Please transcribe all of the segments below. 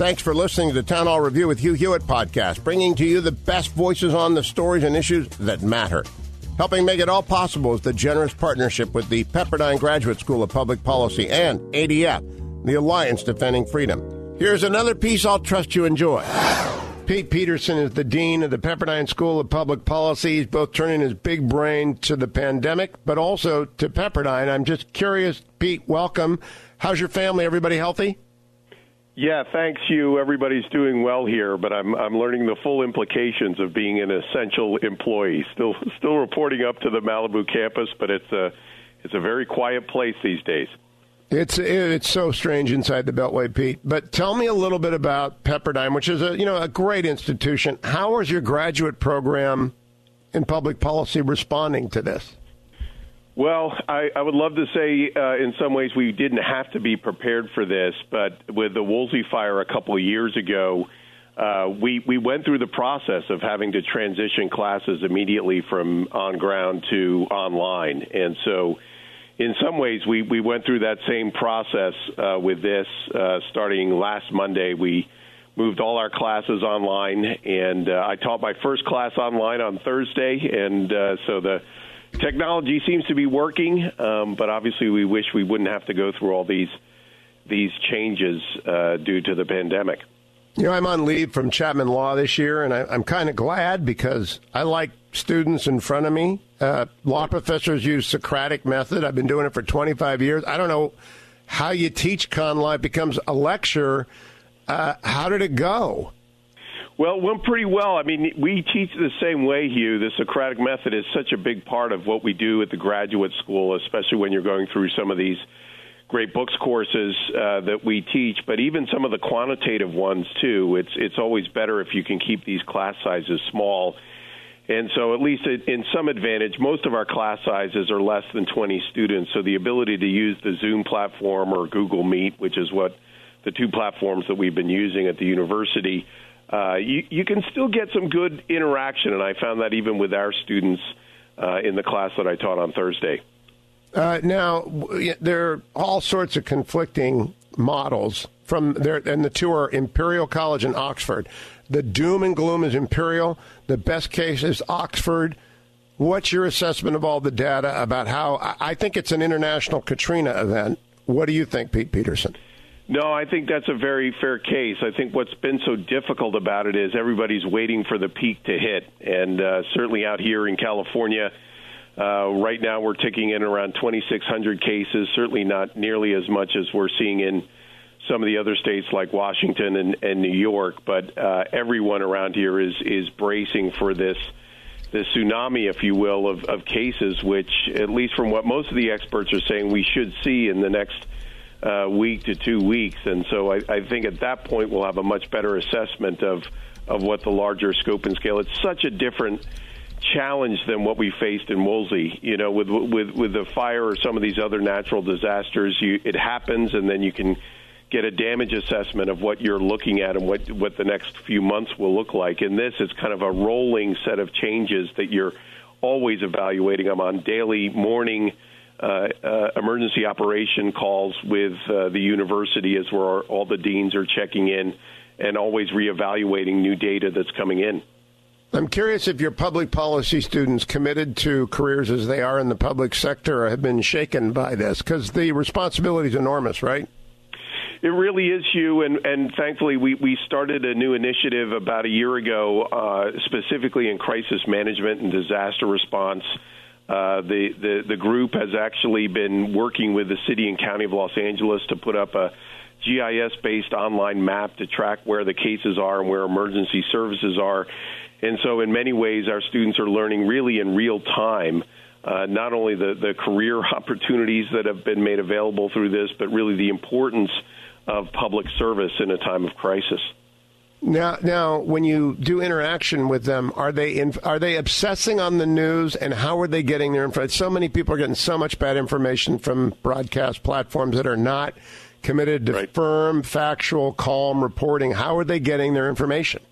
Thanks for listening to the Town Hall Review with Hugh Hewitt podcast, bringing to you the best voices on the stories and issues that matter. Helping make it all possible is the generous partnership with the Pepperdine Graduate School of Public Policy and ADF, the Alliance Defending Freedom. Here's another piece I'll trust you enjoy. Pete Peterson is the dean of the Pepperdine School of Public Policy. He's both turning his big brain to the pandemic, but also to Pepperdine. I'm just curious, Pete, welcome. How's your family? Everybody healthy? Yeah, thanks you. Everybody's doing well here, but I'm I'm learning the full implications of being an essential employee. Still still reporting up to the Malibu campus, but it's a it's a very quiet place these days. It's it's so strange inside the Beltway, Pete. But tell me a little bit about Pepperdine, which is a you know a great institution. How is your graduate program in public policy responding to this? Well, I, I would love to say uh, in some ways we didn't have to be prepared for this, but with the Woolsey fire a couple of years ago, uh, we we went through the process of having to transition classes immediately from on ground to online, and so in some ways we we went through that same process uh, with this. Uh, starting last Monday, we moved all our classes online, and uh, I taught my first class online on Thursday, and uh, so the technology seems to be working, um, but obviously we wish we wouldn't have to go through all these these changes uh, due to the pandemic. You know, I'm on leave from Chapman Law this year, and I, am kind of glad because I like students in front of me. Uh, law professors use Socratic method. I've been doing it for 25 years. I don't know how you teach con law. It becomes a lecture. Uh, how did it go? Well, it went pretty well. I mean, we teach the same way, Hugh. The Socratic method is such a big part of what we do at the graduate school, especially when you're going through some of these great books courses uh, that we teach, but even some of the quantitative ones too. It's it's always better if you can keep these class sizes small. And so, at least in some advantage, most of our class sizes are less than 20 students. So, the ability to use the Zoom platform or Google Meet, which is what the two platforms that we've been using at the university, uh, you, you can still get some good interaction, and I found that even with our students uh, in the class that I taught on Thursday. Uh, now, there are all sorts of conflicting models from there, and the two are Imperial College and Oxford. The doom and gloom is Imperial. The best case is Oxford. What's your assessment of all the data about how? I think it's an international Katrina event. What do you think, Pete Peterson? No, I think that's a very fair case. I think what's been so difficult about it is everybody's waiting for the peak to hit. And uh, certainly out here in California, uh, right now we're ticking in around 2,600 cases, certainly not nearly as much as we're seeing in some of the other states like Washington and, and New York. But uh, everyone around here is, is bracing for this. This tsunami, if you will, of, of cases, which, at least from what most of the experts are saying, we should see in the next uh, week to two weeks. And so I, I think at that point we'll have a much better assessment of of what the larger scope and scale. It's such a different challenge than what we faced in Woolsey. You know, with with with the fire or some of these other natural disasters, you it happens, and then you can get a damage assessment of what you're looking at and what what the next few months will look like. In this, it's kind of a rolling set of changes that you're always evaluating. I'm on daily, morning uh, uh, emergency operation calls with uh, the university as where all the deans are checking in and always reevaluating new data that's coming in. I'm curious if your public policy students committed to careers as they are in the public sector have been shaken by this because the responsibility is enormous, right? It really is, Hugh, and, and thankfully we, we started a new initiative about a year ago, uh, specifically in crisis management and disaster response. Uh, the, the the group has actually been working with the city and county of Los Angeles to put up a GIS based online map to track where the cases are and where emergency services are. And so, in many ways, our students are learning really in real time. Uh, not only the, the career opportunities that have been made available through this, but really the importance of public service in a time of crisis. Now, now, when you do interaction with them, are they in, are they obsessing on the news, and how are they getting their information? So many people are getting so much bad information from broadcast platforms that are not committed to right. firm, factual, calm reporting. How are they getting their information?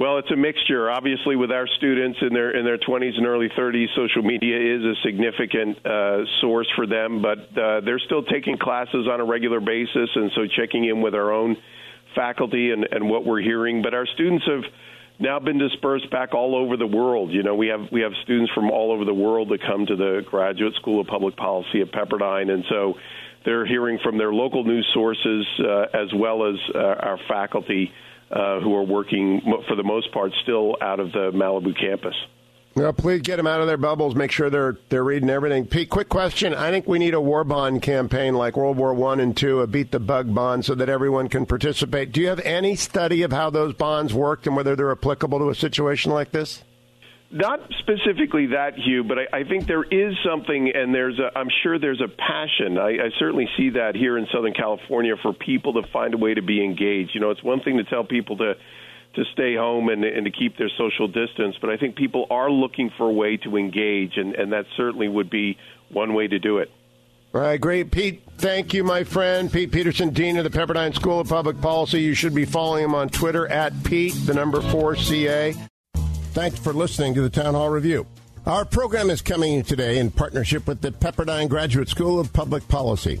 Well, it's a mixture. Obviously, with our students in their in their 20s and early 30s, social media is a significant uh, source for them. But uh, they're still taking classes on a regular basis, and so checking in with our own faculty and, and what we're hearing. But our students have now been dispersed back all over the world. You know, we have we have students from all over the world that come to the Graduate School of Public Policy at Pepperdine, and so they're hearing from their local news sources uh, as well as uh, our faculty uh, who are working for the most part still out of the Malibu campus. Well, please get them out of their bubbles. Make sure they're they're reading everything. Pete, quick question. I think we need a war bond campaign like World War One and Two, a beat the bug bond, so that everyone can participate. Do you have any study of how those bonds worked and whether they're applicable to a situation like this? Not specifically that, Hugh, but I, I think there is something, and there's a, I'm sure there's a passion. I, I certainly see that here in Southern California for people to find a way to be engaged. You know, it's one thing to tell people to to stay home and, and to keep their social distance. But I think people are looking for a way to engage, and, and that certainly would be one way to do it. All right, great. Pete, thank you, my friend. Pete Peterson, Dean of the Pepperdine School of Public Policy. You should be following him on Twitter at Pete, the number 4CA. Thanks for listening to the Town Hall Review. Our program is coming today in partnership with the Pepperdine Graduate School of Public Policy.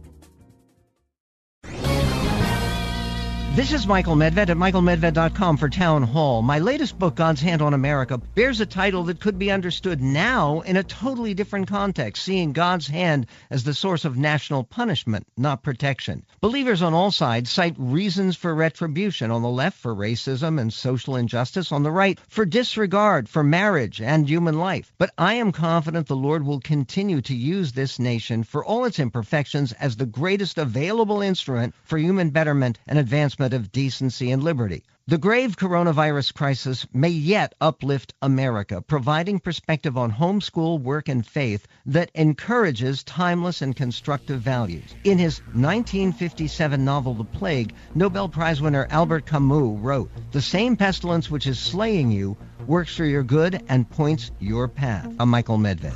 This is Michael Medved at michaelmedved.com for Town Hall. My latest book, God's Hand on America, bears a title that could be understood now in a totally different context, seeing God's hand as the source of national punishment, not protection. Believers on all sides cite reasons for retribution on the left for racism and social injustice, on the right for disregard for marriage and human life. But I am confident the Lord will continue to use this nation for all its imperfections as the greatest available instrument for human betterment and advancement of decency and liberty. The grave coronavirus crisis may yet uplift America, providing perspective on homeschool, work, and faith that encourages timeless and constructive values. In his 1957 novel, The Plague, Nobel Prize winner Albert Camus wrote, The same pestilence which is slaying you works for your good and points your path. I'm Michael Medved.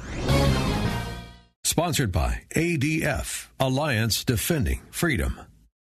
Sponsored by ADF, Alliance Defending Freedom.